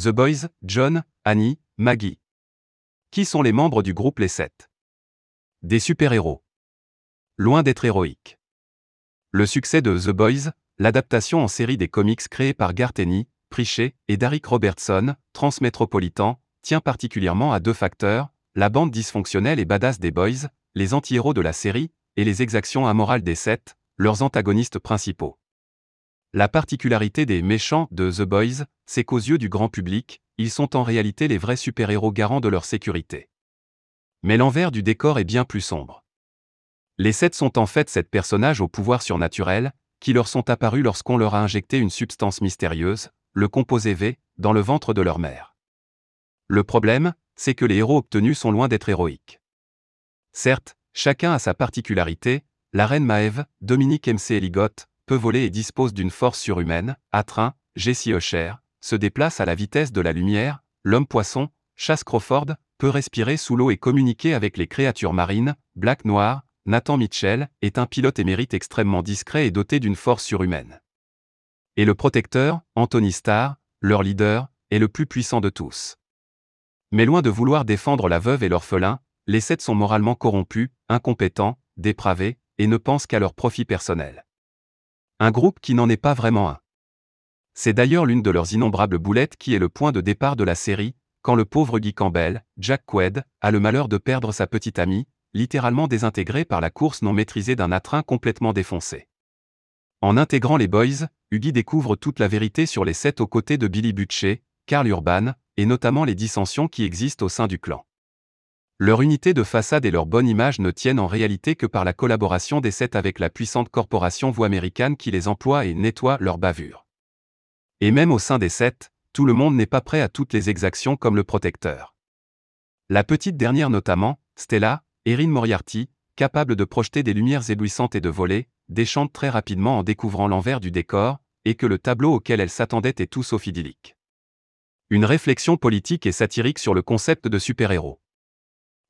The Boys, John, Annie, Maggie. Qui sont les membres du groupe Les Sept? Des super-héros. Loin d'être héroïques. Le succès de The Boys, l'adaptation en série des comics créés par Garteny, Prichet et Derek Robertson, Transmétropolitan, tient particulièrement à deux facteurs, la bande dysfonctionnelle et badass des Boys, les anti-héros de la série, et les exactions amorales des Sept, leurs antagonistes principaux. La particularité des méchants de The Boys, c'est qu'aux yeux du grand public, ils sont en réalité les vrais super-héros garants de leur sécurité. Mais l'envers du décor est bien plus sombre. Les sept sont en fait sept personnages au pouvoir surnaturel, qui leur sont apparus lorsqu'on leur a injecté une substance mystérieuse, le composé V, dans le ventre de leur mère. Le problème, c'est que les héros obtenus sont loin d'être héroïques. Certes, chacun a sa particularité, la reine Maeve, Dominique MC Eligotte, peut voler et dispose d'une force surhumaine, à train, Jessie Usher, se déplace à la vitesse de la lumière, l'homme poisson, Chasse Crawford, peut respirer sous l'eau et communiquer avec les créatures marines, Black Noir, Nathan Mitchell, est un pilote émérite extrêmement discret et doté d'une force surhumaine. Et le protecteur, Anthony Starr, leur leader, est le plus puissant de tous. Mais loin de vouloir défendre la veuve et l'orphelin, les sept sont moralement corrompus, incompétents, dépravés, et ne pensent qu'à leur profit personnel. Un groupe qui n'en est pas vraiment un. C'est d'ailleurs l'une de leurs innombrables boulettes qui est le point de départ de la série, quand le pauvre Guy Campbell, Jack Quaid, a le malheur de perdre sa petite amie, littéralement désintégrée par la course non maîtrisée d'un attrain complètement défoncé. En intégrant les Boys, Huggy découvre toute la vérité sur les sept aux côtés de Billy Butcher, Carl Urban, et notamment les dissensions qui existent au sein du clan. Leur unité de façade et leur bonne image ne tiennent en réalité que par la collaboration des sept avec la puissante corporation voix américaine qui les emploie et nettoie leurs bavures. Et même au sein des sept, tout le monde n'est pas prêt à toutes les exactions comme le protecteur. La petite dernière notamment, Stella, Erin Moriarty, capable de projeter des lumières éblouissantes et de voler, déchante très rapidement en découvrant l'envers du décor, et que le tableau auquel elle s'attendait est tout sauf idyllique. Une réflexion politique et satirique sur le concept de super-héros.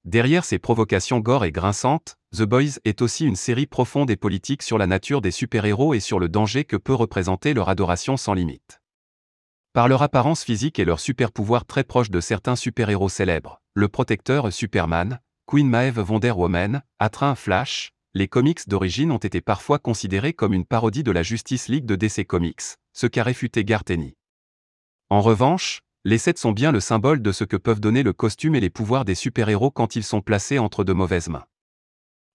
Derrière ces provocations gore et grinçantes, The Boys est aussi une série profonde et politique sur la nature des super-héros et sur le danger que peut représenter leur adoration sans limite. Par leur apparence physique et leur super-pouvoir très proches de certains super-héros célèbres, le protecteur Superman, Queen Maeve Wonder Woman, Flash, les comics d'origine ont été parfois considérés comme une parodie de la Justice League de DC Comics, ce qu'a réfuté Garteny. En revanche, les sept sont bien le symbole de ce que peuvent donner le costume et les pouvoirs des super-héros quand ils sont placés entre de mauvaises mains.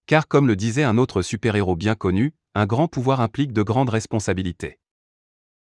Car comme le disait un autre super-héros bien connu, un grand pouvoir implique de grandes responsabilités.